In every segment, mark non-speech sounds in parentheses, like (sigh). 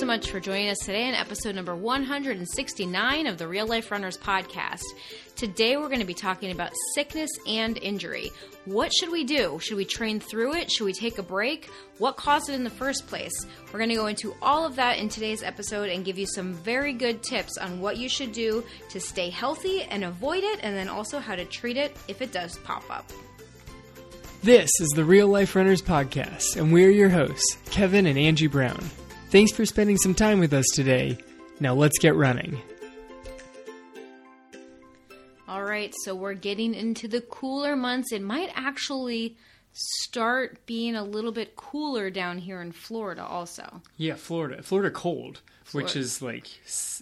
so much for joining us today in episode number 169 of the Real Life Runners podcast. Today we're going to be talking about sickness and injury. What should we do? Should we train through it? Should we take a break? What caused it in the first place? We're going to go into all of that in today's episode and give you some very good tips on what you should do to stay healthy and avoid it, and then also how to treat it if it does pop up. This is the Real Life Runners Podcast, and we're your hosts, Kevin and Angie Brown. Thanks for spending some time with us today. Now let's get running. All right, so we're getting into the cooler months. It might actually start being a little bit cooler down here in Florida, also. Yeah, Florida. Florida cold, which is like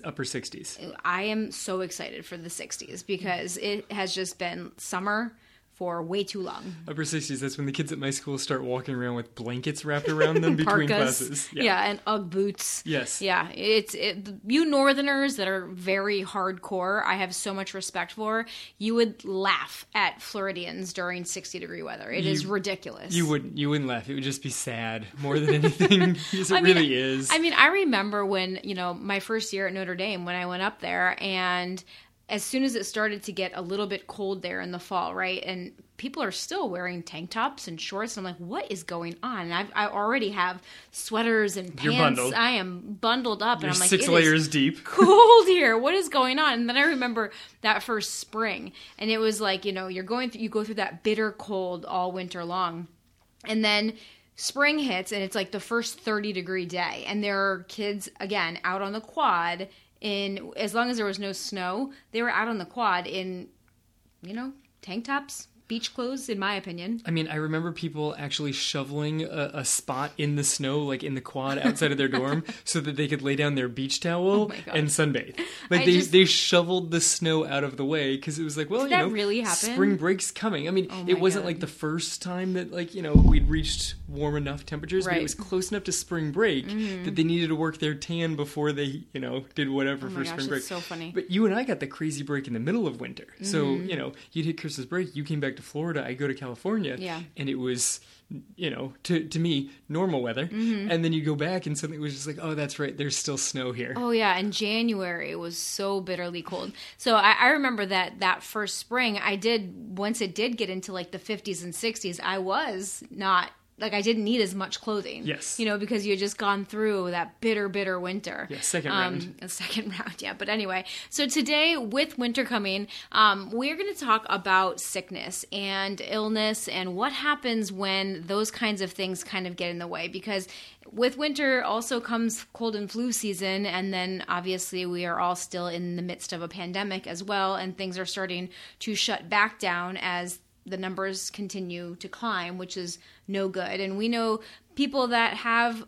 upper 60s. I am so excited for the 60s because it has just been summer for way too long. Upper 60s, that's when the kids at my school start walking around with blankets wrapped around them (laughs) between classes. yeah. and UGG boots. Yes. Yeah, it's it, you Northerners that are very hardcore. I have so much respect for. You would laugh at Floridians during sixty degree weather. It is You- ridiculous. You wouldn't you wouldn't laugh. It would just be sad more than anything. (laughs) because it I mean, really is. I mean, I remember when, you know, my first year at Notre Dame when I went up there and as soon as it started to get a little bit cold there in the fall, right? And people are still wearing tank tops and shorts. And I'm like, what is going on? And I've, I already have sweaters and You're pants. bundled. I am bundled up. You're and I'm like, six "It is layers deep. (laughs) cold here. What is going on? And then I remember that first spring, and it was like you know you're going through you go through that bitter cold all winter long, and then spring hits and it's like the first 30 degree day and there are kids again out on the quad in as long as there was no snow they were out on the quad in you know tank tops beach clothes in my opinion I mean, I remember people actually shoveling a, a spot in the snow, like in the quad outside of their dorm, (laughs) so that they could lay down their beach towel Oh and sunbathe. Like I they just- they shoveled the snow out of the way because it was like, well, you that know, really happen? spring break's coming. I mean, Oh it wasn't God. like the first time that like you know we'd reached warm enough temperatures, Right. Mm-hmm. it was close enough to spring break that they needed to work their tan before they you know did whatever oh for gosh spring break. it's so funny But you and I got the crazy break in the middle of winter. So, Mm-hmm. you know, you'd hit Christmas break, you came back to Florida, I go to California, Yeah. and it was, you know, to, to me, normal weather. Mm-hmm. And then you go back and something was just like, oh, that's right, there's still snow here. Oh yeah, in January it was so bitterly cold. So I, I remember that that first spring, I did once it did get into like the 50s and 60s. I was not like I didn't need as much clothing. Yes. you know because you had just gone through that bitter, bitter winter. Yeah, second Um, round. a (laughs) second round, yeah. But anyway, so today with winter coming, um, we're going to talk about sickness and illness and what happens when those kinds of things kind of get in the way. Because with winter also comes cold and flu season, and then obviously we are all still in the midst of a pandemic as well, and things are starting to shut back down as the numbers continue to climb, which is no good. And we know people that have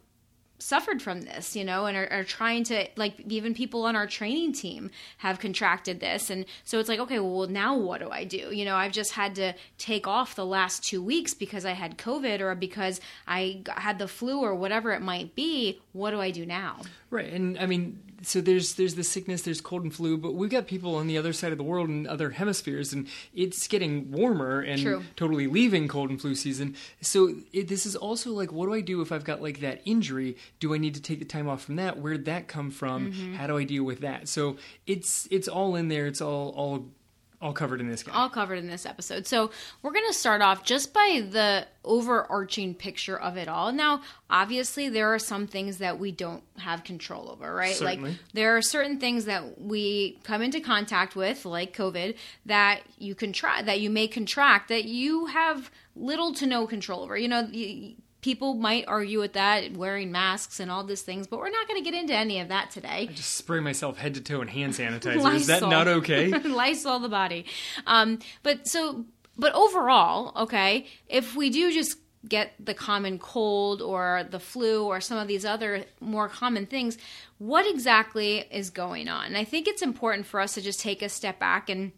suffered from this, you know, and are, are trying to like even people on our training team have contracted this, and so it's like, okay, well, now what do I do? You know, I've just had to take off the last two weeks because I had COVID or because I had the flu or whatever it might be. What do I do now? Right. And I mean, so there's there's the sickness, there's cold and flu, but we've got people on the other side of the world in other hemispheres, and it's getting warmer and True. totally leaving cold and flu season. So it, this is also like, what do I do if I've got like that injury? Do I need to take the time off from that? Where'd that come from? Mm-hmm. How do I deal with that? So it's it's all in there. It's all all all covered in this guy. all covered in this episode. So we're going to start off just by the overarching picture of it all. Now, obviously, there are some things that we don't have control over, right? Certainly. Like there are certain things that we come into contact with, like COVID, that you can try, that you may contract, that you have little to no control over. You know. People might argue with that, wearing masks and all these things, but we're not going to get into any of that today. Just spray myself head to toe in hand sanitizer. Is (laughs) that not okay? (laughs) Lysol the body. Um, but so, but overall, okay, if we do just get the common cold or the flu or some of these other more common things, what exactly is going on? And I think it's important for us to just take a step back and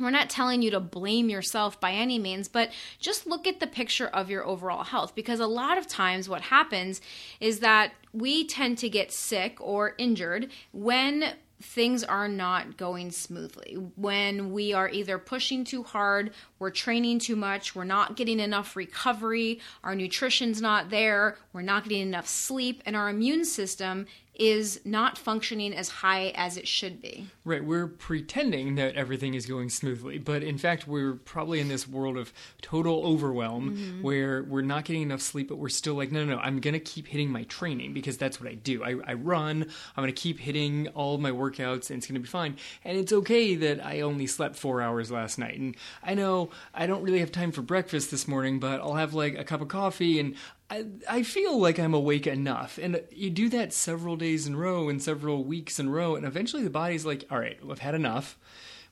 we're not telling you to blame yourself by any means, but just look at the picture of your overall health because a lot of times what happens is that we tend to get sick or injured when things are not going smoothly. When we are either pushing too hard, we're training too much, we're not getting enough recovery, our nutrition's not there, we're not getting enough sleep, and our immune system is not functioning as high as it should be. Right, we're pretending that everything is going smoothly, but in fact, we're probably in this world of total overwhelm mm-hmm. where we're not getting enough sleep, but we're still like, no, no, no, I'm going to keep hitting my training because that's what I do. I, I run, I'm going to keep hitting all my workouts, and it's going to be fine. And it's okay that I only slept four hours last night. And I know I don't really have time for breakfast this morning, but I'll have like a cup of coffee and I, I feel like I'm awake enough. And you do that several days in row and several weeks in row, and eventually the body's like, all right, I've had enough.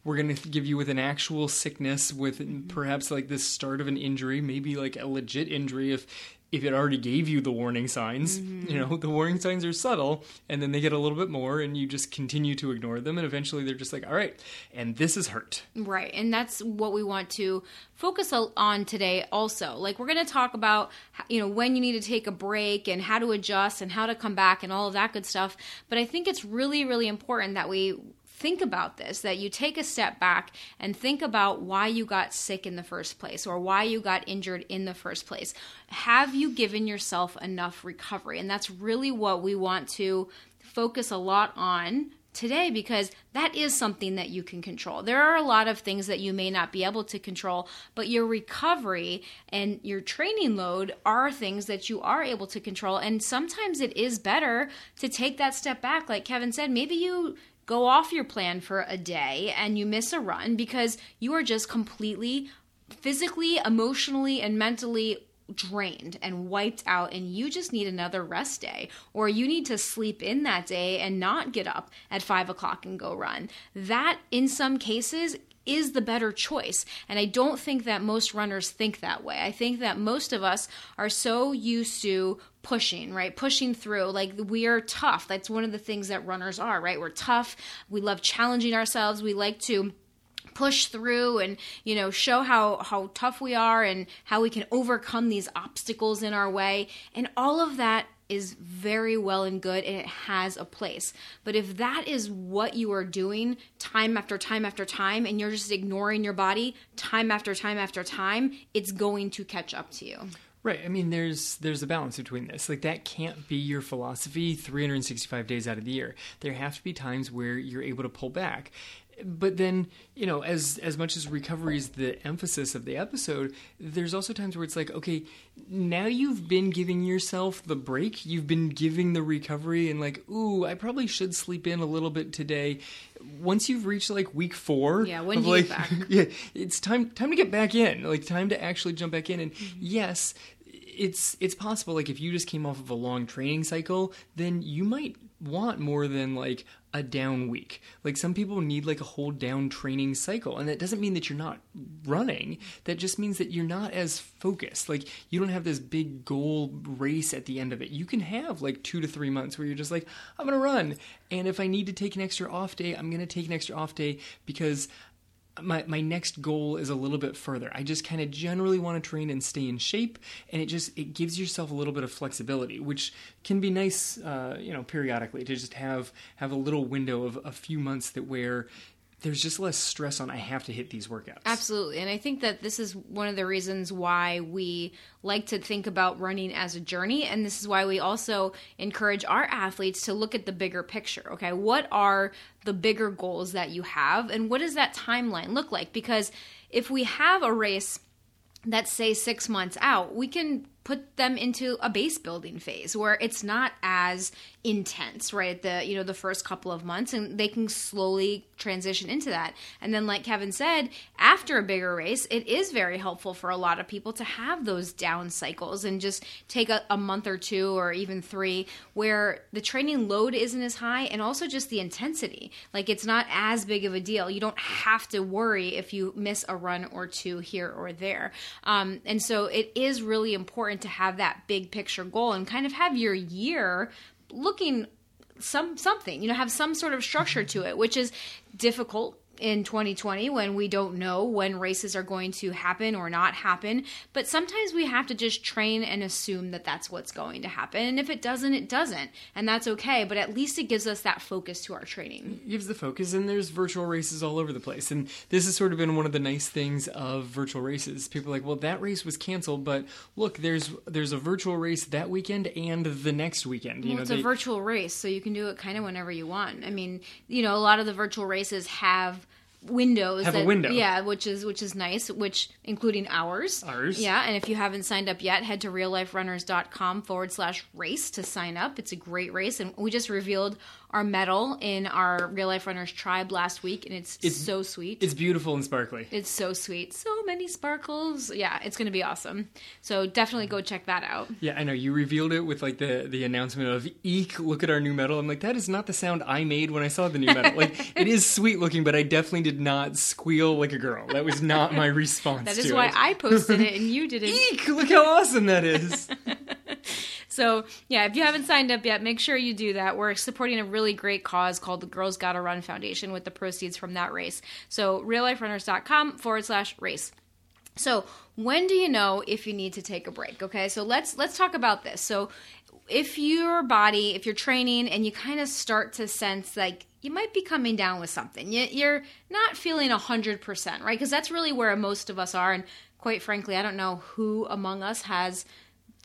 We're going to give you with an actual sickness, with perhaps like the start of an injury, maybe like a legit injury if if it already gave you the warning signs, mm-hmm. you know, (laughs) the warning signs are subtle and then they get a little bit more and you just continue to ignore them and eventually they're just like, all right, and this is hurt. Right. And that's what we want to focus on today also. Like we're going to talk about, you know, when you need to take a break and how to adjust and how to come back and all of that good stuff. But I think it's really, really important that we think about this that you take a step back and think about why you got sick in the first place or why you got injured in the first place. Have you given yourself enough recovery? And that's really what we want to focus a lot on today because that is something that you can control. There are a lot of things that you may not be able to control, but your recovery and your training load are things that you are able to control. And sometimes it is better to take that step back. Like Kevin said, maybe you go off your plan for a day and you miss a run because you are just completely physically, emotionally, and mentally drained and wiped out and you just need another rest day or you need to sleep in that day and not get up at five o'clock and go run. That in some cases is the better choice. And I don't think that most runners think that way. I think that most of us are so used to pushing, right? Pushing through. Like we are tough. That's one of the things that runners are, right? We're tough. We love challenging ourselves. We like to push through and you know show how how tough we are and how we can overcome these obstacles in our way and all of that is very well and good and it has a place. But if that is what you are doing time after time after time and you're just ignoring your body time after time after time, it's going to catch up to you. Right. I mean, there's there's a balance between this. Like that can't be your philosophy 365 days out of the year. There have to be times where you're able to pull back but then you know as as much as recovery is the emphasis of the episode there's also times where it's like okay now you've been giving yourself the break. You've been giving the recovery and like ooh i probably should sleep in a little bit today. Once you've reached like week four yeah when like, get back? (laughs) yeah it's time time to get back in like time to actually jump back in. And mm-hmm. yes it's it's possible like if you just came off of a long training cycle then you might want more than like a down week. Like some people need like a whole down training cycle. And that doesn't mean that you're not running. That just means that you're not as focused. Like you don't have this big goal race at the end of it. You can have like two to three months where you're just like, I'm going to run. And if I need to take an extra off day, I'm going to take an extra off day because my my next goal is a little bit further. I just kind of generally want to train and stay in shape, and it just it gives yourself a little bit of flexibility, which can be nice, uh, you know, periodically to just have have a little window of a few months that where there's just less stress on I have to hit these workouts. Absolutely. And I think that this is one of the reasons why we like to think about running as a journey and this is why we also encourage our athletes to look at the bigger picture. Okay? What are the bigger goals that you have and what does that timeline look like? Because if we have a race that's say 6 months out, we can put them into a base building phase where it's not as intense right? The you know the first couple of months and they can slowly transition into that. And then like kevin said after a bigger race it is very helpful for a lot of people to have those down cycles and just take a, a month or two or even three where the training load isn't as high and also just the intensity. Like it's not as big of a deal. You don't have to worry if you miss a run or two here or there. Um, and so it is really important to have that big picture goal and kind of have your year looking some something you know have some sort of structure to it which is difficult in 2020 when we don't know when races are going to happen or not happen. But sometimes we have to just train and assume that that's what's going to happen. And if it doesn't, it doesn't. And that's okay. But at least it gives us that focus to our training. It gives the focus, and there's virtual races all over the place. And this has sort of been one of the nice things of virtual races. People are like, well, that race was canceled, but look, there's there's a virtual race that weekend and the next weekend. You well, know, it's they, a virtual race, so you can do it kind of whenever you want. I mean, you know, a lot of the virtual races have windows have that, a window. yeah which is which is nice which including ours. Ours. Yeah and if you haven't signed up yet head to realliferunners.com forward slash race to sign up. It's a great race and we just revealed our medal in our real life runners tribe last week, and it's, it's so sweet. It's beautiful and sparkly. It's so sweet. So many sparkles. Yeah, it's going to be awesome. So definitely go check that out. Yeah, I know you revealed it with like the the announcement of "Eek! Look at our new medal." I'm like, that is not the sound I made when I saw the new medal. (laughs) like, it is sweet looking, but I definitely did not squeal like a girl. That was not my (laughs) response. that is why it. I posted it (laughs) and you didn't. Eek! Look how awesome that is. So, yeah, if you haven't signed up yet, make sure you do that. We're supporting a really great cause called the Girls Gotta Run Foundation with the proceeds from that race. So, realliferunners.com forward slash race. So, when do you know if you need to take a break? Okay, so let's let's talk about this. So, if your body, if you're training and you kind of start to sense like you might be coming down with something, you're not feeling 100%, right? Because that's really where most of us are. And quite frankly, I don't know who among us has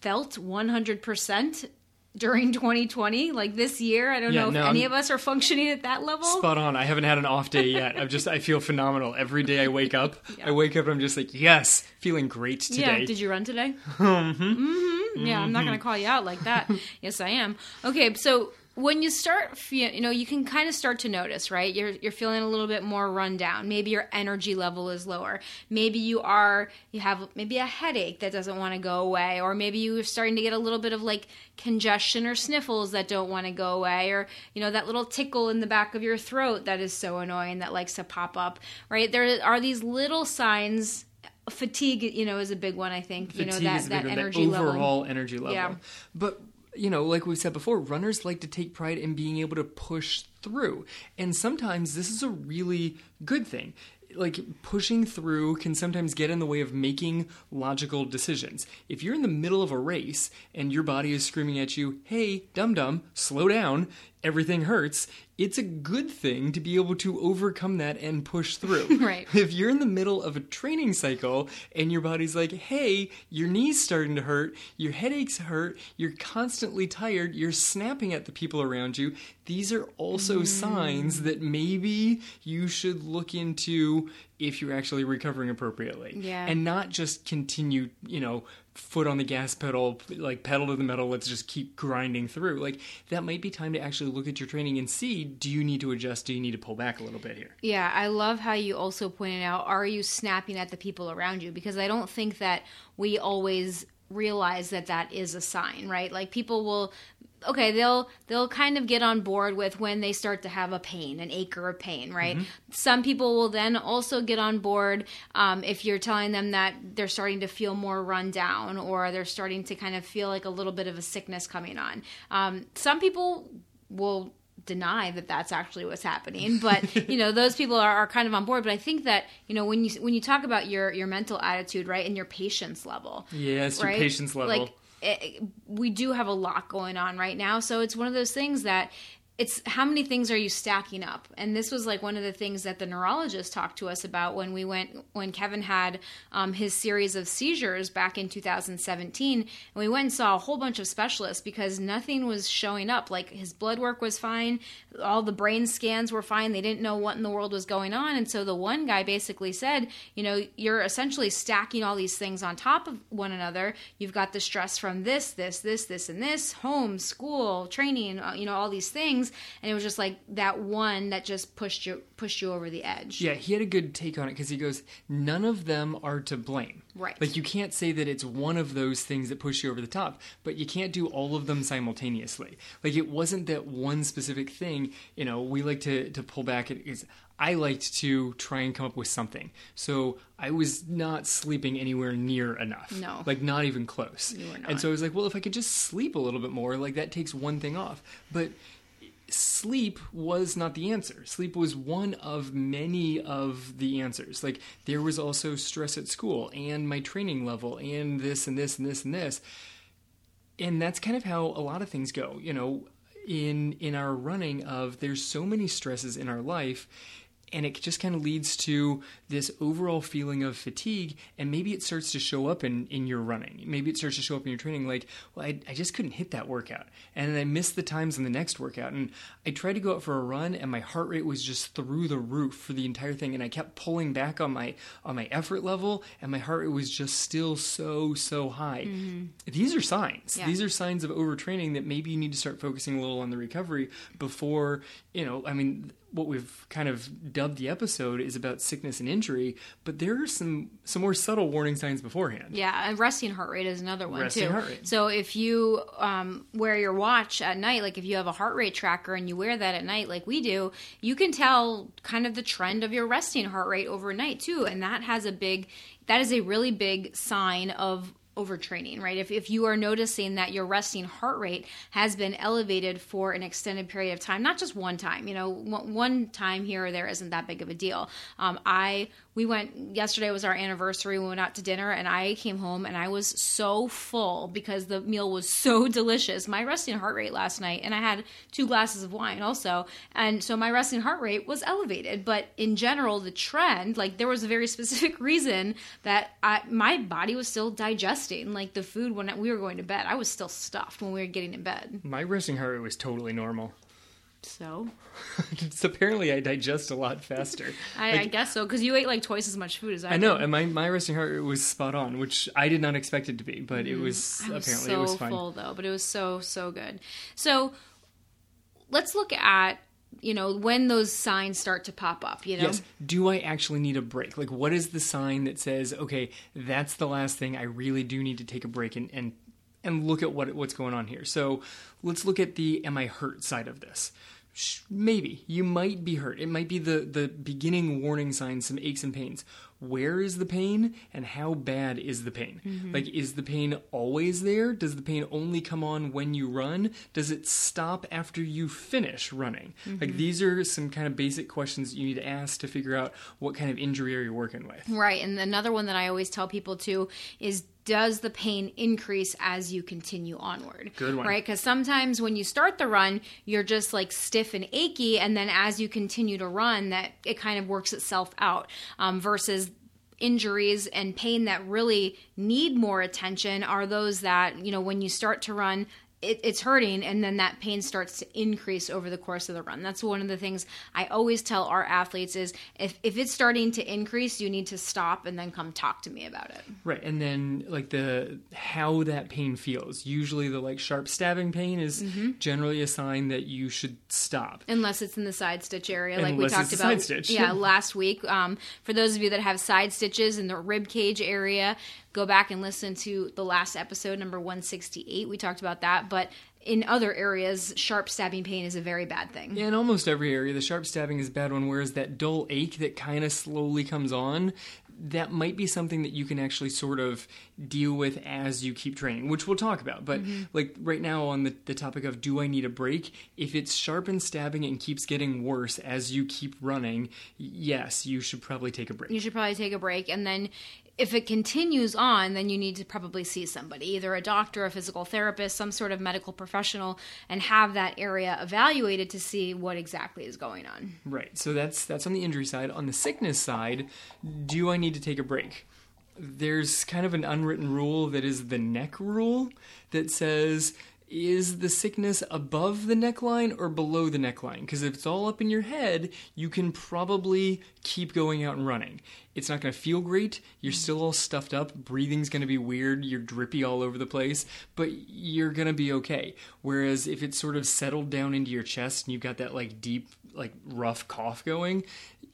felt 100% during 2020 like this year. I don't yeah, know if no, any I'm of us are functioning at that level. Spot on. I haven't had an off day yet. I'm just i feel phenomenal. Every day i wake up (laughs) yeah. i wake up i'm just like yes feeling great today. yeah did you run today? (laughs) Mm-hmm. Mm-hmm. yeah i'm not gonna call you out like that. (laughs) Yes i am. Okay so when you start feel, you know you can kind of start to notice right? You're you're feeling a little bit more run down. Maybe your energy level is lower. Maybe you are you have maybe a headache that doesn't want to go away or maybe you're starting to get a little bit of like congestion or sniffles that don't want to go away or you know that little tickle in the back of your throat that is so annoying that likes to pop up right? There are these little signs. Fatigue you know is a big one i think fatigue you know that, that energy that overall level. energy level. Yeah. but you know, like we've said before, runners like to take pride in being able to push through. And sometimes this is a really good thing. Like pushing through can sometimes get in the way of making logical decisions. If you're in the middle of a race and your body is screaming at you, hey, dum dum, slow down, everything hurts, it's a good thing to be able to overcome that and push through. (laughs) right. (laughs) If you're in the middle of a training cycle and your body's like, hey, your knee's starting to hurt, your headaches hurt, you're constantly tired, you're snapping at the people around you, these are also mm. signs that maybe you should look into if you're actually recovering appropriately. Yeah. And not just continue, you know, foot on the gas pedal, like pedal to the metal, let's just keep grinding through. Like that might be time to actually look at your training and see do you need to adjust? Do you need to pull back a little bit here? Yeah, I love how you also pointed out are you snapping at the people around you? Because I don't think that we always realize that that is a sign right like people will okay they'll they'll kind of get on board with when they start to have a pain an ache or a pain right mm-hmm. some people will then also get on board um, if you're telling them that they're starting to feel more run down or they're starting to kind of feel like a little bit of a sickness coming on um, some people will deny that that's actually what's happening (laughs) but you know those people are, are, kind of on board but i think that you know when you when you talk about your your mental attitude right and your patience level yes right? your patience level like it, we do have a lot going on right now. So it's one of those things that it's how many things are you stacking up? And this was like one of the things that the neurologist talked to us about when we went when kevin had um, his series of seizures back in 2017 and we went and saw a whole bunch of specialists because nothing was showing up. Like his blood work was fine all the brain scans were fine they didn't know what in the world was going on and so the one guy basically said you know you're essentially stacking all these things on top of one another. You've got the stress from this this this this and this home school training uh, you know all these things things and it was just like that one that just pushed you pushed you over the edge yeah he had a good take on it because he goes none of them are to blame right like you can't say that it's one of those things that push you over the top but you can't do all of them simultaneously like it wasn't that one specific thing you know we like to to pull back it is I liked to try and come up with something. So I was not sleeping anywhere near enough. No. Like not even close. You were not. And so I was like, well, if I could just sleep a little bit more, like that takes one thing off. But sleep was not the answer. Sleep was one of many of the answers. Like there was also stress at school and my training level and this and this and this and this. And that's kind of how a lot of things go, you know, in in our running of there's so many stresses in our life and it just kind of leads to this overall feeling of fatigue and maybe it starts to show up in, in your running maybe it starts to show up in your training like well I, I just couldn't hit that workout and i missed the times in the next workout and i tried to go out for a run and my heart rate was just through the roof for the entire thing and i kept pulling back on my on my effort level and my heart rate was just still so so high mm-hmm. these are signs yeah. these are signs of overtraining that maybe you need to start focusing a little on the recovery before you know i mean what we've kind of dubbed the episode is about sickness and injury, but there are some some more subtle warning signs beforehand. Yeah, and resting heart rate is another one resting too. Heart rate. So if you um, wear your watch at night, like if you have a heart rate tracker and you wear that at night, like we do, you can tell kind of the trend of your resting heart rate overnight too, and that has a big that is a really big sign of overtraining, right? If, if you are noticing that your resting heart rate has been elevated for an extended period of time, not just one time, you know, one time here or there isn't that big of a deal. Um, I we went yesterday was our anniversary. We went out to dinner, and I came home and I was so full because the meal was so (laughs) delicious. My resting heart rate last night, and I had two glasses of wine also, and so my resting heart rate was elevated. But in general, the trend, like there was a very (laughs) specific reason that I, my body was still digesting, like the food when we were going to bed. I was still stuffed when we were getting in bed. My resting heart rate was totally normal. So, (laughs) so apparently I digest a lot faster. (laughs) I, like, I guess so because you ate like twice as much food as I. I know, and my, my resting heart rate was spot on, which I did not expect it to be, but mm, it was, was apparently so it was fine. full though, but it was so so good. So let's look at you know when those signs start to pop up you know? Yes. Do i actually need a break? Like what is the sign that says okay that's the last thing. I really do need to take a break and and and look at what what's going on here. So let's look at the am i hurt? side of this. Maybe. You might be hurt. It might be the the beginning warning signs, some aches and pains. Where is the pain and how bad is the pain? Mm-hmm. Like, is the pain always there? Does the pain only come on when you run? Does it stop after you finish running? Mm-hmm. Like, these are some kind of basic questions you need to ask to figure out what kind of injury are you working with. Right. And another one that I always tell people too is does the pain increase as you continue onward? Good one. Right? Because sometimes when you start the run, you're just like stiff and achy, and then as you continue to run, that it kind of works itself out. Um, versus injuries and pain that really need more attention are those that you know when you start to run it, it's hurting and then that pain starts to increase over the course of the run. That's one of the things i always tell our athletes is if, if it's starting to increase you need to stop and then come talk to me about it. Right and then like the how that pain feels. Usually the like sharp stabbing pain is mm-hmm. generally a sign that you should stop. Unless it's in the side stitch area like unless we talked about yeah last week. Um, for those of you that have side stitches in the rib cage area go back and listen to the last episode, number 168. We talked about that. But in other areas, sharp stabbing pain is a very bad thing. Yeah, in almost every area, the sharp stabbing is a bad one, whereas that dull ache that kind of slowly comes on, that might be something that you can actually sort of deal with as you keep training, which we'll talk about. But mm-hmm. like right now on the, the topic of do I need a break? If it's sharp and stabbing and keeps getting worse as you keep running, yes, you should probably take a break. You should probably take a break. And then if it continues on, then you need to probably see somebody, either a doctor, a physical therapist, some sort of medical professional, and have that area evaluated to see what exactly is going on. Right. So that's that's on the injury side. On the sickness side, do I need to take a break? There's kind of an unwritten rule that is the neck rule that says is the sickness above the neckline or below the neckline? Because if it's all up in your head, you can probably keep going out and running. It's not going to feel great. You're mm. still all stuffed up. Breathing's going to be weird. You're drippy all over the place, but you're going to be okay. Whereas if it's sort of settled down into your chest and you've got that like deep, like rough cough going,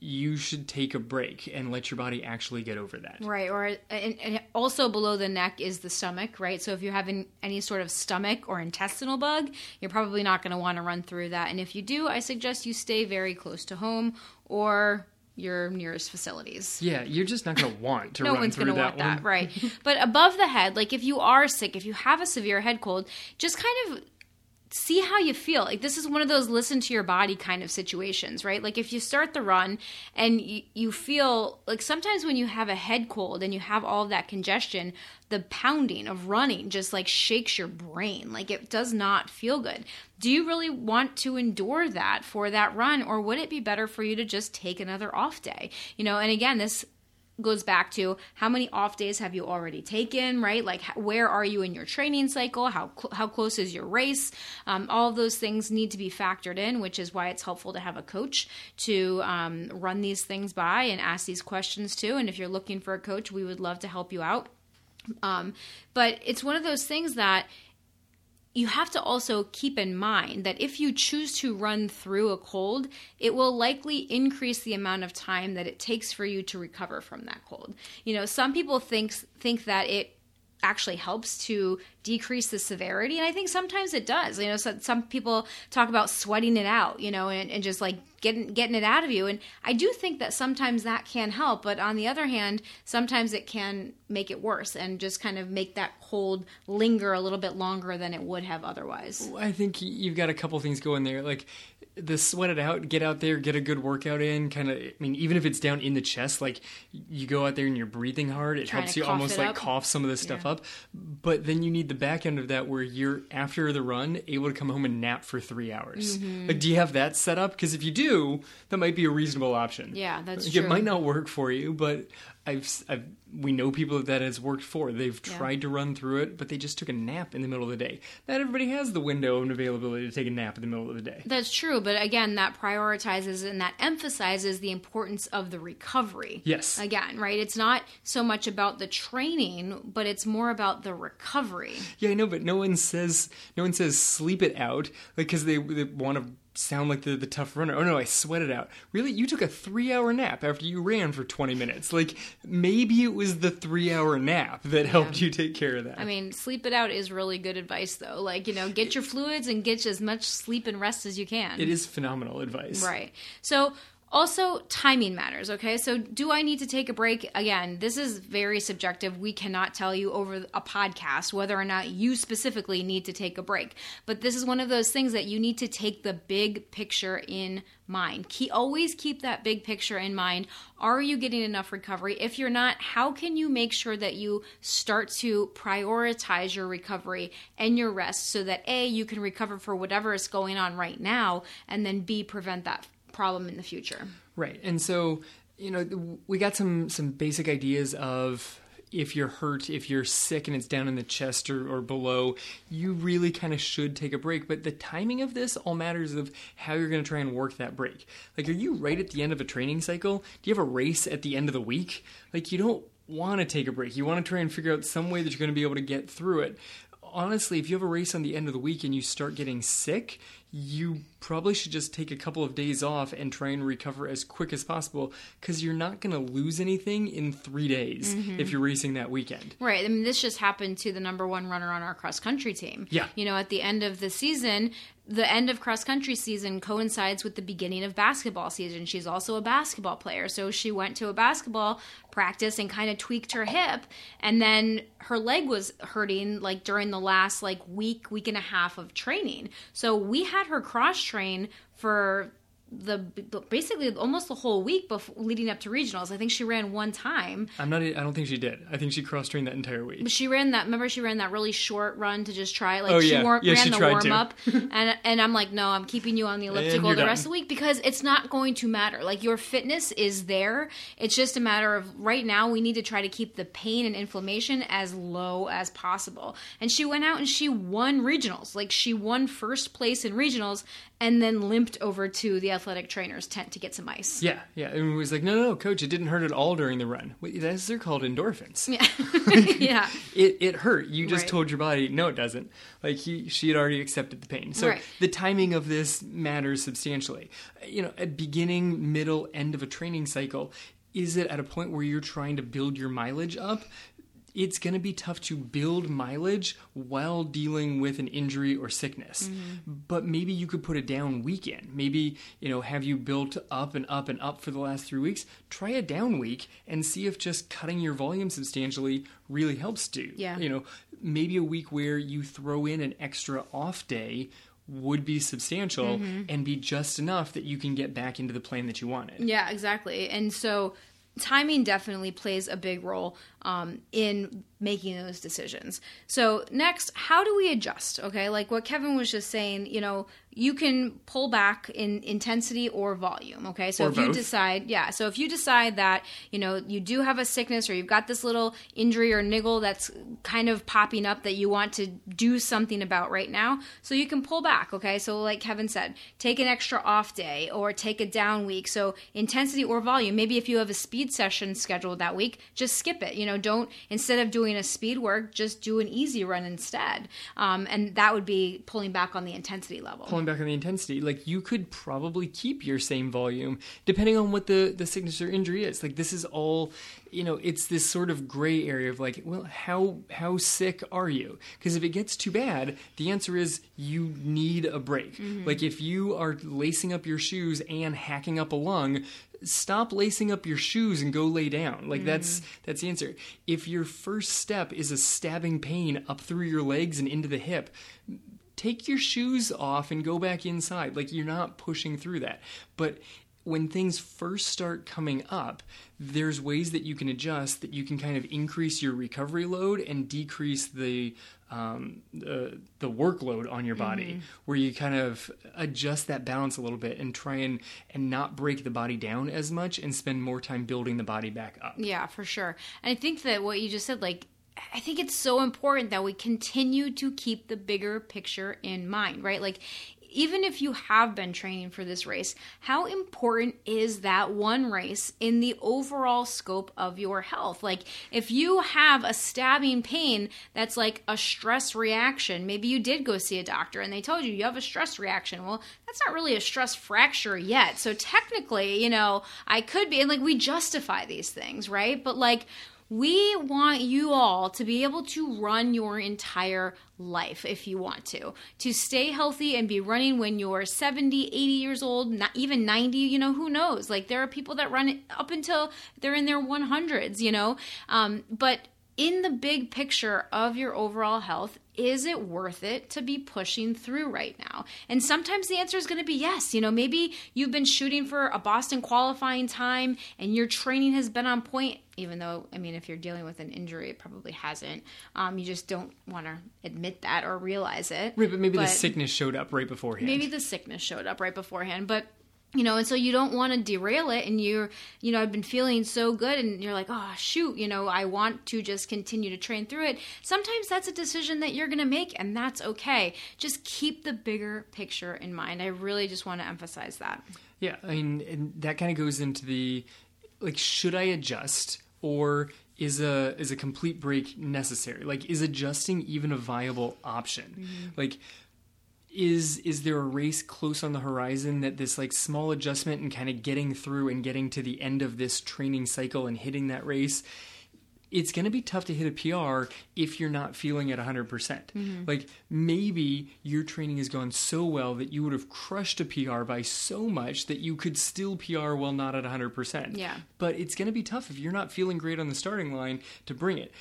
you should take a break and let your body actually get over that. Right. Or and, and, also below the neck is the stomach, right? So if you're having any sort of stomach or intestinal bug, you're probably not going to want to run through that. And if you do, I suggest you stay very close to home or your nearest facilities. Yeah, you're just not going to want to no run one's through that want that, right? (laughs) but above the head, like if you are sick, if you have a severe head cold, just kind of see how you feel. Like this is one of those listen to your body kind of situations, right? Like if you start the run and you, you feel like sometimes when you have a head cold and you have all of that congestion, the pounding of running just like shakes your brain. Like it does not feel good. Do you really want to endure that for that run or would it be better for you to just take another off day? You know, and again, this goes back to how many off days have you already taken right? Like where are you in your training cycle? How cl- how close is your race? Um, all of those things need to be factored in which is why it's helpful to have a coach to um, run these things by and ask these questions too. And if you're looking for a coach we would love to help you out. Um, but it's one of those things that you have to also keep in mind that if you choose to run through a cold, it will likely increase the amount of time that it takes for you to recover from that cold. You know, some people think think that it actually helps to decrease the severity and i think sometimes it does. You know so, some people talk about sweating it out you know and, and just like getting getting it out of you and i do think that sometimes that can help but on the other hand sometimes it can make it worse and just kind of make that cold linger a little bit longer than it would have otherwise. I think you've got a couple things going there. Like the sweat it out, get out there, get a good workout in. Kind of, I mean, even if it's down in the chest, like you go out there and you're breathing hard, it helps you almost like up. cough some of this stuff yeah. up. But then you need the back end of that where you're after the run able to come home and nap for three hours. Mm-hmm. Like, do you have that set up? Because if you do, that might be a reasonable option. Yeah, that's like, true. It might not work for you, but I've, I've we know people that has worked for. They've tried yeah. to run through it, but they just took a nap in the middle of the day. Not everybody has the window and availability to take a nap in the middle of the day. That's true, but again, that prioritizes and that emphasizes the importance of the recovery. Yes. Again, right? It's not so much about the training, but it's more about the recovery. Yeah, I know, but no one says no one says sleep it out like because they, they want to sound like the, the tough runner. Oh no, I sweated out. Really? You took a three hour nap after you ran for 20 minutes. Like, maybe it was the three hour nap that yeah. helped you take care of that. I mean, sleep it out is really good advice, though. Like, you know, get your fluids and get as much sleep and rest as you can. It is phenomenal advice. Right. So, also, timing matters, okay? So, do I need to take a break? Again, this is very subjective. We cannot tell you over a podcast whether or not you specifically need to take a break. But this is one of those things that you need to take the big picture in mind. Keep, always keep that big picture in mind. Are you getting enough recovery? If you're not, how can you make sure that you start to prioritize your recovery and your rest so that A, you can recover for whatever is going on right now, and then B, prevent that problem in the future. Right. And so, you know, we got some some basic ideas of if you're hurt, if you're sick and it's down in the chest or, or below, you really kind of should take a break. But the timing of this all matters of how you're going to try and work that break. Like, are you right at the end of a training cycle? Do you have a race at the end of the week? Like, you don't want to take a break. You want to try and figure out some way that you're going to be able to get through it honestly, if you have a race on the end of the week and you start getting sick, you probably should just take a couple of days off and try and recover as quick as possible because you're not going to lose anything in three days mm-hmm. if you're racing that weekend. Right. I mean, this just happened to the number one runner on our cross country team. Yeah. You know, at the end of the season, the end of cross country season coincides with the beginning of basketball season. She's also a basketball player. So she went to a basketball practice and kind of tweaked her hip and then her leg was hurting like during the last like week week and a half of training. So we had her cross train for the basically almost the whole week before leading up to regionals. I think she ran one time. I'm not. I don't think she did. I think she cross trained that entire week. But she ran that. Remember, she ran that really short run to just try. Like oh, she yeah. yeah, ran she the warm up, (laughs) and and I'm like, no, I'm keeping you on the elliptical the done. rest of the week because it's not going to matter. Like your fitness is there. It's just a matter of right now we need to try to keep the pain and inflammation as low as possible. And she went out and she won regionals. Like she won first place in regionals, and then limped over to the athletic trainer's tent to get some ice. Yeah, yeah. And he was like, no, no, no, coach, it didn't hurt at all during the run. Wait, that's, they're called endorphins. Yeah. (laughs) (laughs) yeah. It, it hurt. You just right. told your body, no, it doesn't. Like he, she had already accepted the pain. So right. the timing of this matters substantially. You know, at beginning, middle, end of a training cycle, is it at a point where you're trying to build your mileage up? It's going to be tough to build mileage while dealing with an injury or sickness. Mm-hmm. But maybe you could put a down weekend. Maybe, you know, have you built up and up and up for the last three weeks? Try a down week and see if just cutting your volume substantially really helps to. Yeah. You know, maybe a week where you throw in an extra off day would be substantial and be just enough that you can get back into the plan that you wanted. Yeah, exactly. And so timing definitely plays a big role um, in making those decisions. So, next, how do we adjust? Okay, like what Kevin was just saying, you know, you can pull back in intensity or volume. Okay, so Or if you decide, yeah, so if you decide that, you know, you do have a sickness or you've got this little injury or niggle that's kind of popping up that you want to do something about right now, so you can pull back. Okay, so like Kevin said, take an extra off day or take a down week. So, intensity or volume, maybe if you have a speed session scheduled that week, just skip it. You know, don't, instead of doing a speed work, just do an easy run instead. Um, and that would be pulling back on the intensity level. pulling back on the intensity like you could probably keep your same volume depending on what the the or injury is like this is all you know it's this sort of gray area of like well how how sick are you? Because if it gets too bad the answer is you need a break. Mm-hmm. Like if you are lacing up your shoes and hacking up a lung stop lacing up your shoes and go lay down. Like mm-hmm. that's that's the answer. If your first step is a stabbing pain up through your legs and into the hip take your shoes off and go back inside. Like you're not pushing through that. But when things first start coming up, there's ways that you can adjust that you can kind of increase your recovery load and decrease the um, the, the workload on your body, where you kind of adjust that balance a little bit and try and and not break the body down as much and spend more time building the body back up. Yeah, for sure. And I think that what you just said, like, I think it's so important that we continue to keep the bigger picture in mind, right? Like, even if you have been training for this race, how important is that one race in the overall scope of your health? Like, if you have a stabbing pain that's like a stress reaction, maybe you did go see a doctor and they told you you have a stress reaction. Well, that's not really a stress fracture yet. So, technically, you know, I could be, and like, we justify these things, right? But, like, we want you all to be able to run your entire life if you want to. To stay healthy and be running when you're 70, 80 years old, not even 90, you know, who knows? Like there are people that run up until they're in their 100s, you know. Um, but in the big picture of your overall health, is it worth it to be pushing through right now? And sometimes the answer is going to be yes. You know, maybe you've been shooting for a Boston qualifying time and your training has been on point, even though, I mean, if you're dealing with an injury, it probably hasn't. Um, you just don't want to admit that or realize it. Right, but maybe the sickness showed up right beforehand. maybe the sickness showed up right beforehand but you know and so you don't want to derail it and you're you know i've been feeling so good and you're like oh shoot you know i want to just continue to train through it sometimes that's a decision that you're going to make and that's okay just keep the bigger picture in mind i really just want to emphasize that Yeah, I mean, and that kind of goes into the like, should I adjust or is a is a complete break necessary? Like, is adjusting even a viable option? Mm-hmm. Like, is is there a race close on the horizon that this like small adjustment and kind of getting through and getting to the end of this training cycle and hitting that race? It's going to be tough to hit a PR if you're not feeling at 100%. percent Like maybe your training has gone so well that you would have crushed a PR by so much that you could still PR while not at 100%. Yeah. But it's going to be tough if you're not feeling great on the starting line to bring it.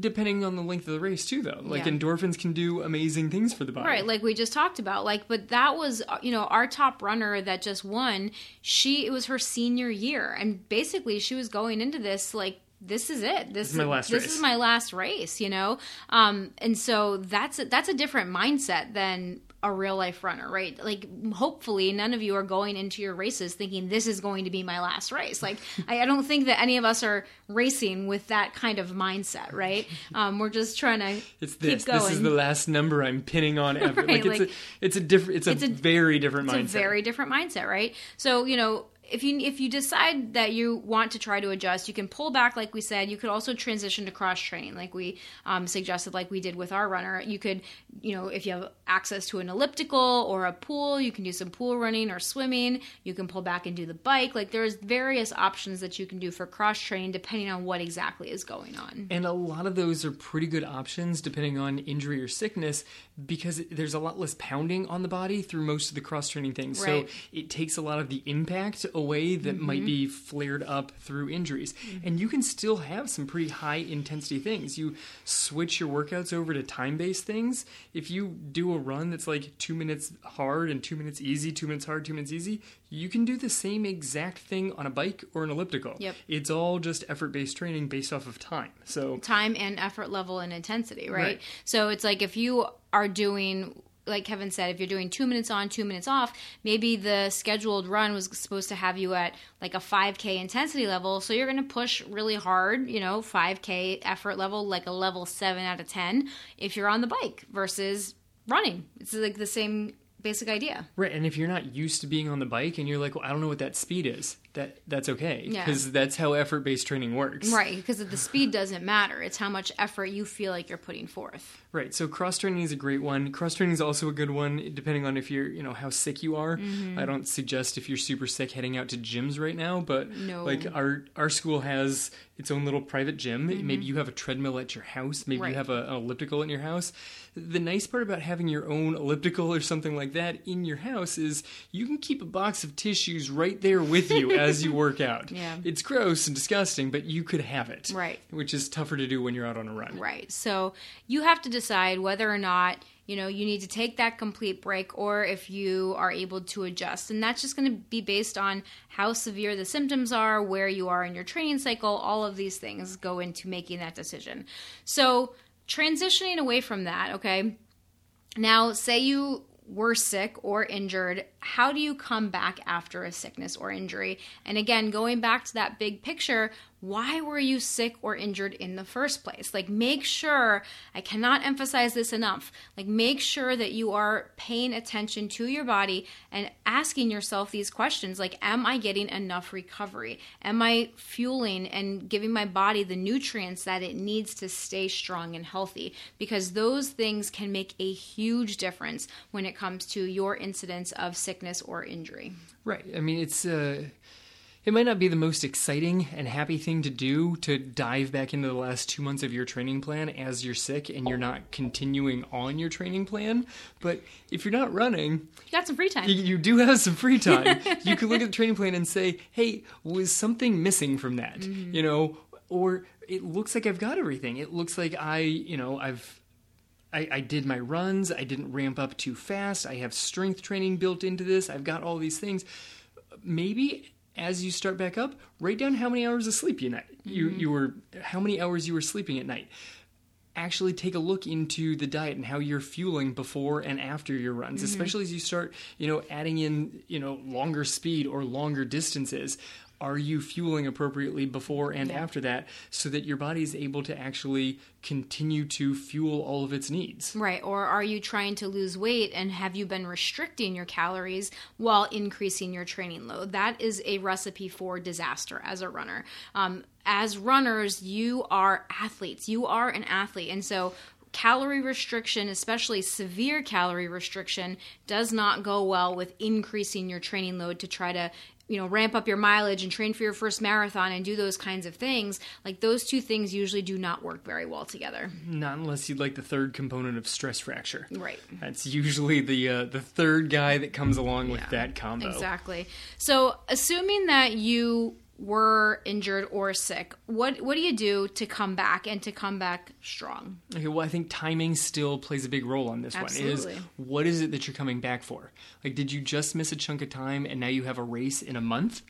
Depending on the length of the race, too, though. Like Yeah. endorphins can do amazing things for the body. Right, like we just talked about. Like, but that was, uh, you know, our top runner that just won. She, it was her senior year, and basically, she was going into this like, this is it. This, is my last This race. is my last race. You know, um, and so that's a, that's a different mindset than a real life runner, right? Like, hopefully, none of you are going into your races thinking this is going to be my last race. Like, (laughs) I, I don't think that any of us are racing with that kind of mindset, right? (laughs) Um, we're just trying to It's keep this. going. This is the last number I'm pinning on ever. (laughs) Right, like, it's, like- a, it's a different. It's a, It's a- very different mindset. it's a very different mindset, right? So you know. If you if you decide that you want to try to adjust, you can pull back, like we said. You could also transition to cross training, like we um, suggested, like we did with our runner. You could, you know, if you have access to an elliptical or a pool, you can do some pool running or swimming. You can pull back and do the bike. Like there's various options that you can do for cross training depending on what exactly is going on. And a lot of those are pretty good options depending on injury or sickness because there's a lot less pounding on the body through most of the cross training things. Right. So it takes a lot of the impact away that might mm-hmm. be flared up through injuries. Mm-hmm. And you can still have some pretty high intensity things. You switch your workouts over to time based things. If you do a run that's like two minutes hard and two minutes easy, two minutes hard, two minutes easy, you can do the same exact thing on a bike or an elliptical. Yep. It's all just effort based training based off of time. So time and effort level and intensity, right? Right. So it's like if you are doing like Kevin said, if you're doing two minutes on, two minutes off, maybe the scheduled run was supposed to have you at like a 5K intensity level. So you're going to push really hard, you know, 5K effort level, like a level seven out of 10 if you're on the bike versus running. It's like the same basic idea. Right, and if you're not used to being on the bike and you're like, well, I don't know what that speed is, that that's okay Yeah. because that's how effort-based training works. Right, because the speed doesn't matter. It's how much effort you feel like you're putting forth. Right. So cross training is a great one. Cross training is also a good one, depending on if you're, you know, how sick you are. Mm-hmm. I don't suggest if you're super sick heading out to gyms right now, but No. like our our school has its own little private gym. Maybe you have a treadmill at your house. Maybe Mm-hmm. Right. you have a, an elliptical in your house. The nice part about having your own elliptical or something like that in your house is you can keep a box of tissues right there with you (laughs) as you work out. (laughs) Yeah. It's gross and disgusting, but you could have it. Right. Which is tougher to do when you're out on a run. Right. So you have to decide whether or not you know you need to take that complete break or if you are able to adjust and that's just going to be based on how severe the symptoms are where you are in your training cycle all of these things go into making that decision so transitioning away from that okay now say you were sick or injured how do you come back after a sickness or injury? And again going back to that big picture why were you sick or injured in the first place? Like make sure i cannot emphasize this enough like make sure that you are paying attention to your body and asking yourself these questions like am i getting enough recovery? Am i fueling and giving my body the nutrients that it needs to stay strong and healthy? Because those things can make a huge difference when it comes to your incidence of sickness or injury. Right. I mean, it's uh, it might not be the most exciting and happy thing to do to dive back into the last two months of your training plan as you're sick and you're not continuing on your training plan. But if you're not running, you got some free time you, you do have some free time. (laughs) you can look at the training plan and say, "Hey, was something missing from that?" Mm-hmm. You know, or it looks like I've got everything. It looks like I, you know, I've I, I did my runs. I didn't ramp up too fast. I have strength training built into this. I've got all these things. Maybe as you start back up, write down how many hours of sleep you night you mm-hmm. you were how many hours you were sleeping at night. Actually, take a look into the diet and how you're fueling before and after your runs, mm-hmm. especially as you start, you know, adding in, you know, longer speed or longer distances. Are you fueling appropriately before and after that so that your body is able to actually continue to fuel all of its needs? Right. Or are you trying to lose weight and have you been restricting your calories while increasing your training load? That is a recipe for disaster as a runner. Um, as runners, you are athletes. You are an athlete. And so, calorie restriction, especially severe calorie restriction, does not go well with increasing your training load to try to you know ramp up your mileage and train for your first marathon and do those kinds of things like those two things usually do not work very well together Not unless you'd like the third component of stress fracture. right That's usually the uh, the third guy that comes along with Yeah, that combo. Exactly. So, assuming that you were injured or sick, what what do you do to come back and to come back strong? Okay, well, I think timing still plays a big role on this one. Is what is it that you're coming back for? Like, did you just miss a chunk of time and now you have a race in a month?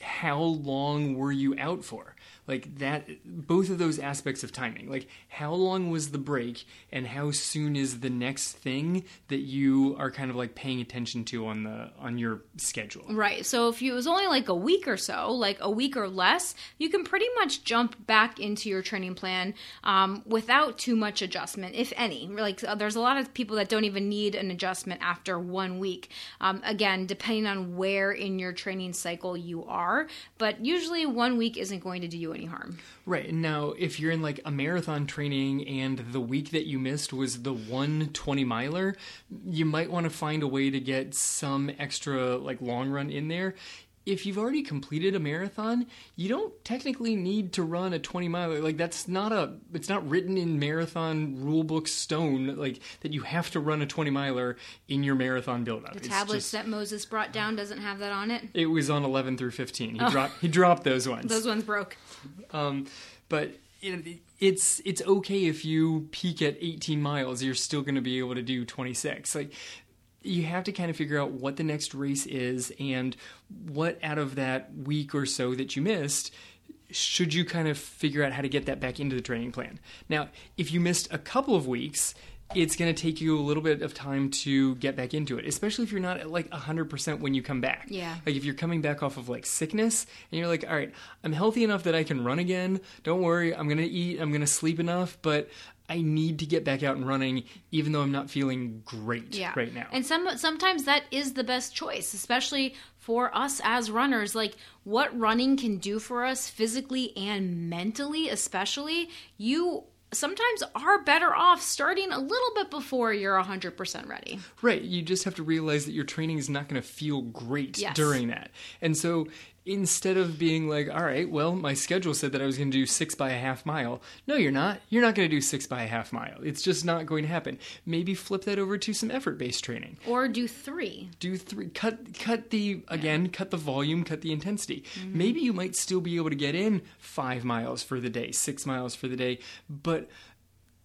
How long were you out for? Like that, both of those aspects of timing. Like, how long was the break, and how soon is the next thing that you are kind of like paying attention to on the on your schedule? Right. So if it was only like a week or so, like a week or less, you can pretty much jump back into your training plan um, without too much adjustment, if any. Like uh, there's a lot of people that don't even need an adjustment after one week. Um, again, depending on where in your training cycle you are, but usually one week isn't going to do you any harm. Right. Now, if you're in like a marathon training and the week that you missed was the one 20 miler, you might want to find a way to get some extra like long run in there. If you've already completed a marathon, you don't technically need to run a 20 miler. Like that's not a it's not written in marathon rule book stone like that you have to run a 20 miler in your marathon build up. The tablets that Moses brought down doesn't have that on it. It was on 11 through 15. He oh. dropped he dropped those ones. Those ones broke. Um but it's it's okay if you peak at 18 miles you're still going to be able to do 26 like you have to kind of figure out what the next race is and what out of that week or so that you missed should you kind of figure out how to get that back into the training plan. Now, if you missed a couple of weeks, it's going to take you a little bit of time to get back into it, especially if you're not at like 100% when you come back. Yeah. Like if you're coming back off of like sickness and you're like, all right, I'm healthy enough that I can run again. Don't worry, I'm going to eat, I'm going to sleep enough, but I need to get back out and running, even though I'm not feeling great yeah. right now. And some sometimes that is the best choice, especially for us as runners. Like what running can do for us physically and mentally, especially you sometimes are better off starting a little bit before you're 100% ready. Right. You just have to realize that your training is not going to feel great yes. during that. And so instead of being like, all right, well, my schedule said that I was going to do six by a half mile. No, you're not. You're not going to do six by a half mile. It's just not going to happen. Maybe flip that over to some effort based training. Or do three. Do three. Cut, cut the, again, yeah. cut the volume, cut the intensity. Mm-hmm. Maybe you might still be able to get in five miles for the day, six miles for the day, but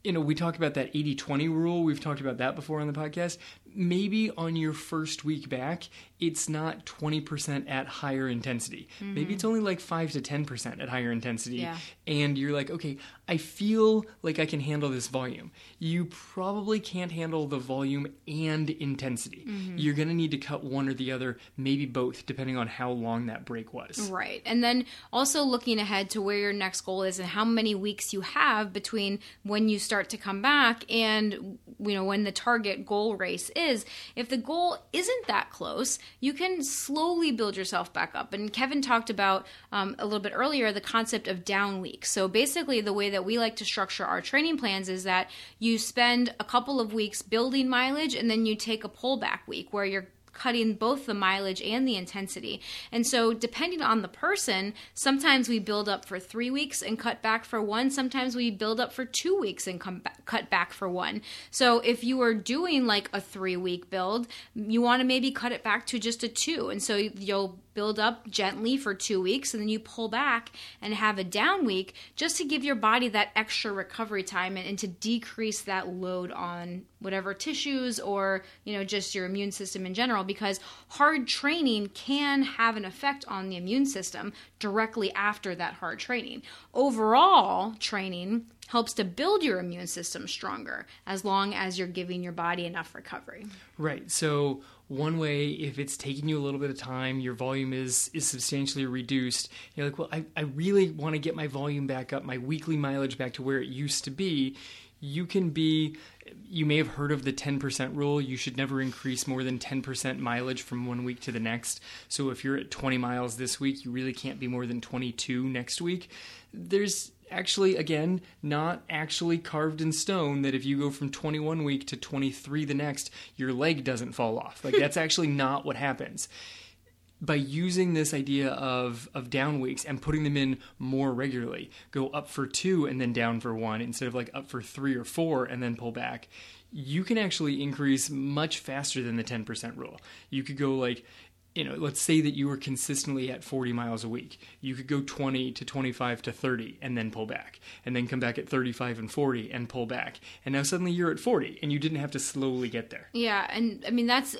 you know, we talked about that 80 20 rule. We've talked about that before on the podcast maybe on your first week back, it's not 20% at higher intensity. Mm-hmm. Maybe it's only like 5 to 10% at higher intensity. Yeah. And you're like, okay, I feel like I can handle this volume. You probably can't handle the volume and intensity. Mm-hmm. You're going to need to cut one or the other, maybe both, depending on how long that break was. Right. And then also looking ahead to where your next goal is and how many weeks you have between when you start to come back and you know when the target goal race is if the goal isn't that close, you can slowly build yourself back up. And Kevin talked about um, a little bit earlier the concept of down weeks. So basically, the way that we like to structure our training plans is that you spend a couple of weeks building mileage and then you take a pullback week where you're cutting both the mileage and the intensity. And so, depending on the person, sometimes we build up for three weeks and cut back for one. Sometimes we build up for two weeks and come back, cut back for one. So, if you are doing like a three week build, you want to maybe cut it back to just a two. And so, you'll build up gently for two weeks and then you pull back and have a down week just to give your body that extra recovery time and, and to decrease that load on whatever tissues or you know just your immune system in general because hard training can have an effect on the immune system directly after that hard training. Overall training helps to build your immune system stronger as long as you're giving your body enough recovery. Right. So one way if it's taking you a little bit of time your volume is is substantially reduced you're like well i, I really want to get my volume back up my weekly mileage back to where it used to be you can be you may have heard of the 10% rule. You should never increase more than 10% mileage from one week to the next. So if you're at 20 miles this week you really can't be more than 22 next week. There's actually again not actually carved in stone that if you go from 21 week to 23 the next your leg doesn't fall off. Like that's (laughs) actually not what happens by using this idea of of down weeks and putting them in more regularly go up for 2 and then down for 1 instead of like up for 3 or 4 and then pull back you can actually increase much faster than the 10% rule you could go like you know, let's say that you were consistently at 40 miles a week. You could go 20 to 25 to 30 and then pull back, and then come back at 35 and 40 and pull back. And now suddenly you're at 40 and you didn't have to slowly get there. Yeah. And I mean, that's,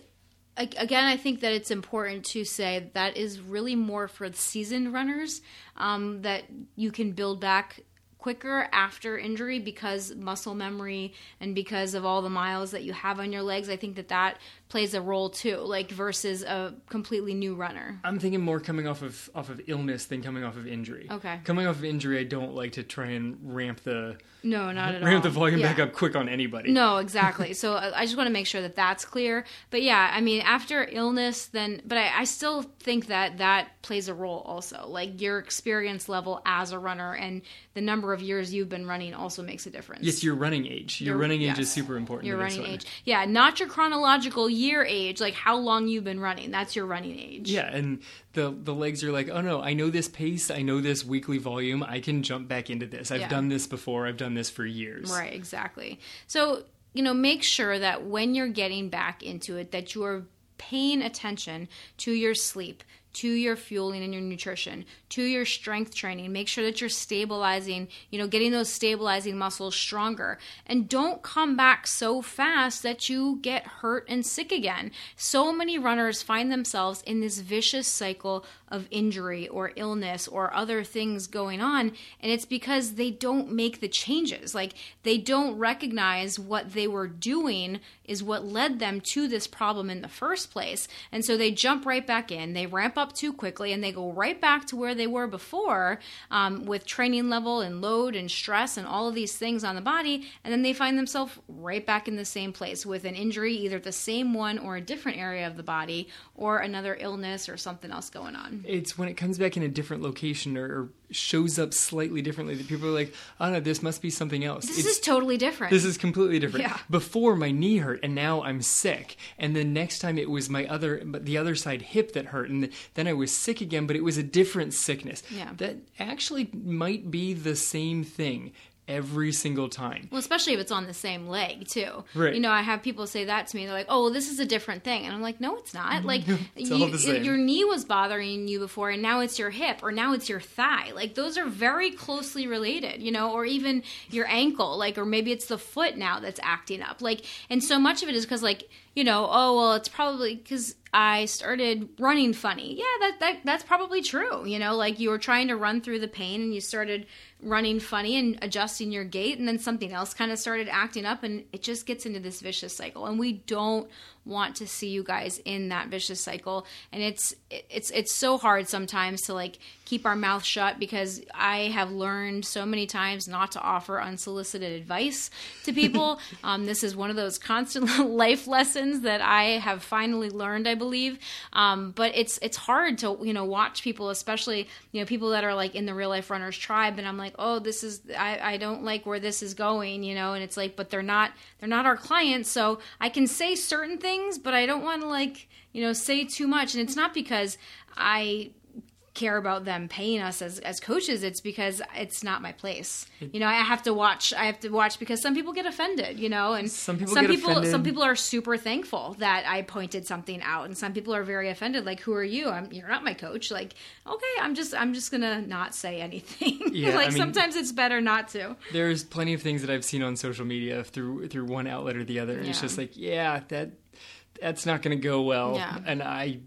again, I think that it's important to say that is really more for seasoned runners um, that you can build back quicker after injury because muscle memory and because of all the miles that you have on your legs. I think that that plays a role too, like versus a completely new runner. I'm thinking more coming off of off of illness than coming off of injury. Okay. Coming off of injury, I don't like to try and ramp the no, not at ramp all. the volume yeah. back up quick on anybody. No, (laughs) exactly. so uh, I just want to make sure that that's clear. But yeah, I mean, after illness, then, but I, I still think that that plays a role also, like your experience level as a runner and the number number of years you've been running also makes a difference. Yes, your running age. Your, Your- running age yes. is super important. your running age. Yeah, not your chronological year age, like how long you've been running. That's your running age. Yeah, and the the legs are like, oh no, I know this pace, I know this weekly volume, I can jump back into this. I've Yeah. done this before, I've done this for years. Right, exactly. So, you know, make sure that when you're getting back into it that you are paying attention to your sleep, to your fueling and your nutrition, to your strength training. Make sure that you're stabilizing, you know, getting those stabilizing muscles stronger. And don't come back so fast that you get hurt and sick again. So many runners find themselves in this vicious cycle of injury or illness or other things going on. And it's because they don't make the changes. Like they don't recognize what they were doing is what led them to this problem in the first place. And so they jump right back in, they ramp up too quickly, and they go right back to where they were before um, with training level and load and stress and all of these things on the body. And then they find themselves right back in the same place with an injury, either the same one or a different area of the body or another illness or something else going on. It's when it comes back in a different location or, or shows up slightly differently that people are like, oh no, this must be something else. This It's- is totally different. This is completely different. Yeah. Before my knee hurt, and now I'm sick. And then next time it was my other, but the other side hip that hurt, and then I was sick again. But it was a different sickness. Yeah. That actually might be the same thing every single time. Well, especially if it's on the same leg too. Right. You know, I have people say that to me. They're like, "Oh, well, this is a different thing," and I'm like, "No, it's not. Like, (laughs) It's you, your knee was bothering you before, and now it's your hip, or now it's your thigh. Like, those are very closely related. You know, or even your ankle, like, or maybe it's the foot now that's acting up. Like, and so much of it is because, like, you know, oh well, it's probably because I started running funny. Yeah, that that that's probably true. You know, like you were trying to run through the pain and you started running funny and adjusting your gait and then something else kind of started acting up and it just gets into this vicious cycle. And we don't want to see you guys in that vicious cycle. And it's it's it's so hard sometimes to like keep our mouth shut because I have learned so many times not to offer unsolicited advice to people. (laughs) Um, this is one of those constant (laughs) life lessons that I have finally learned I believe. Um, but it's it's hard to you know watch people especially you know people that are like in the real life runners tribe and I'm like oh this is I, I don't like where this is going you know and it's like but they're not they're not our clients. So I can say certain things but I don't want to like you know say too much. And it's not because I care about them paying us as, as coaches it's because it's not my place you know i have to watch i have to watch because some people get offended you know and Some people some get people offended. some people are super thankful that i pointed something out and some people are very offended like who are you I'm, you're not my coach like okay i'm just i'm just gonna not say anything (laughs) Yeah, like I mean- sometimes it's better not to There's plenty of things that I've seen on social media through through one outlet or the other, and it's just like, yeah, that that's not going to go well, Yeah. and I.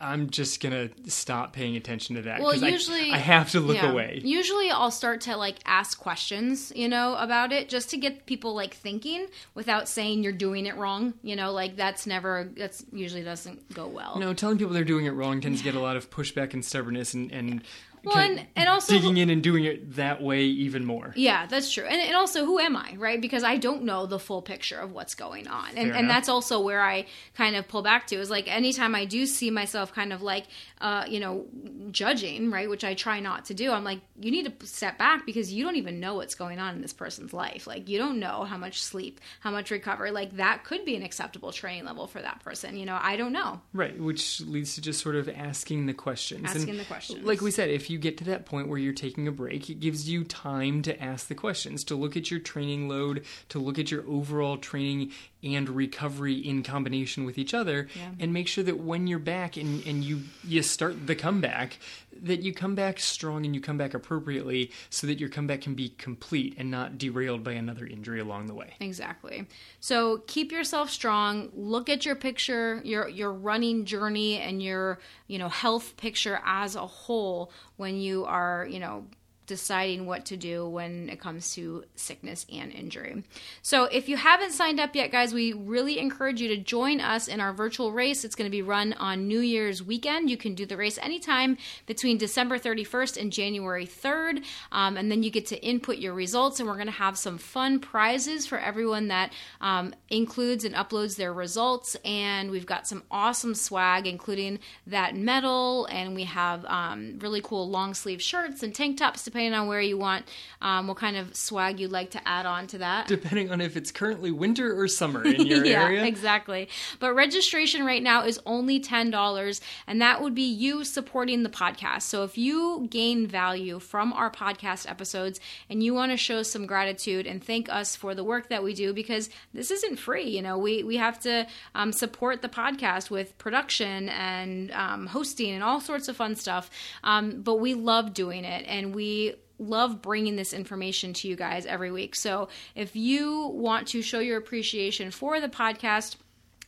I'm just gonna stop paying attention to that Well, 'cause I- usually I, have to look yeah. away. Usually, I'll start to like ask questions, you know, about it, just to get people like thinking without saying you're doing it wrong. You know, like that's never that's usually doesn't go well. No, telling people they're doing it wrong tends to get a lot of pushback and stubbornness, and and, Well, and- and also- digging in and doing it that way even more. Yeah, that's true. And, and also, who am I, right? Because I don't know the full picture of what's going on. And, and that's also where I kind of pull back to is like anytime I do see myself kind of like, uh, you know, judging, right? Which I try not to do. I'm like, you need to step back because you don't even know what's going on in this person's life. Like, you don't know how much sleep, how much recovery. Like, that could be an acceptable training level for that person. You know, I don't know. Right, which leads to just sort of asking the questions. Asking and the questions. Like we said, if you get to that point where you're taking a break, it gives you time to ask the questions, to look at your training load, to look at your overall training and recovery in combination with each other, Yeah. and make sure that when you're back and, and you you start the comeback, that you come back strong and you come back appropriately so that your comeback can be complete and not derailed by another injury along the way. Exactly. So keep yourself strong. Look at your picture, your your running journey, and your you know health picture as a whole when you are you know deciding what to do when it comes to sickness and injury. So if you haven't signed up yet guys, we really encourage you to join us in our virtual race. It's going to be run on New Year's weekend. You can do the race anytime between December 31st and January 3rd. Um, and then you get to input your results and we're going to have some fun prizes for everyone that um, includes and uploads their results. And we've got some awesome swag, including that medal, and we have um, really cool long sleeve shirts and tank tops to depending on where you want, um, what kind of swag you'd like to add on to that. Depending on if it's currently winter or summer (laughs) in your yeah, area. exactly. But registration right now is only $10, and that would be you supporting the podcast. So if you gain value from our podcast episodes and you want to show some gratitude and thank us for the work that we do, because this isn't free, you know, we, we have to um, support the podcast with production and um, hosting and all sorts of fun stuff. Um, but we love doing it, and we love bringing this information to you guys every week. So if you want to show your appreciation for the podcast,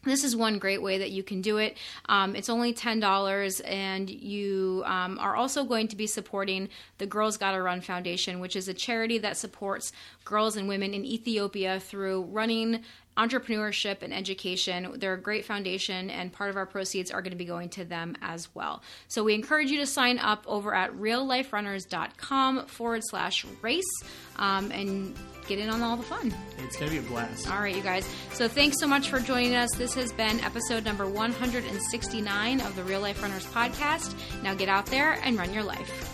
this is one great way that you can do it. Um, it's only $10, and you um, are also going to be supporting the Girls Gotta Run Foundation, which is a charity that supports girls and women in Ethiopia through running entrepreneurship and education. They're a great foundation, and part of our proceeds are going to be going to them as well. So we encourage you to sign up over at realliferunners.com forward slash race um, and get in on all the fun. It's going to be a blast. All right, you guys. So thanks so much for joining us. This has been episode number 169 of the Real Life Runners podcast. Now get out there and run your life.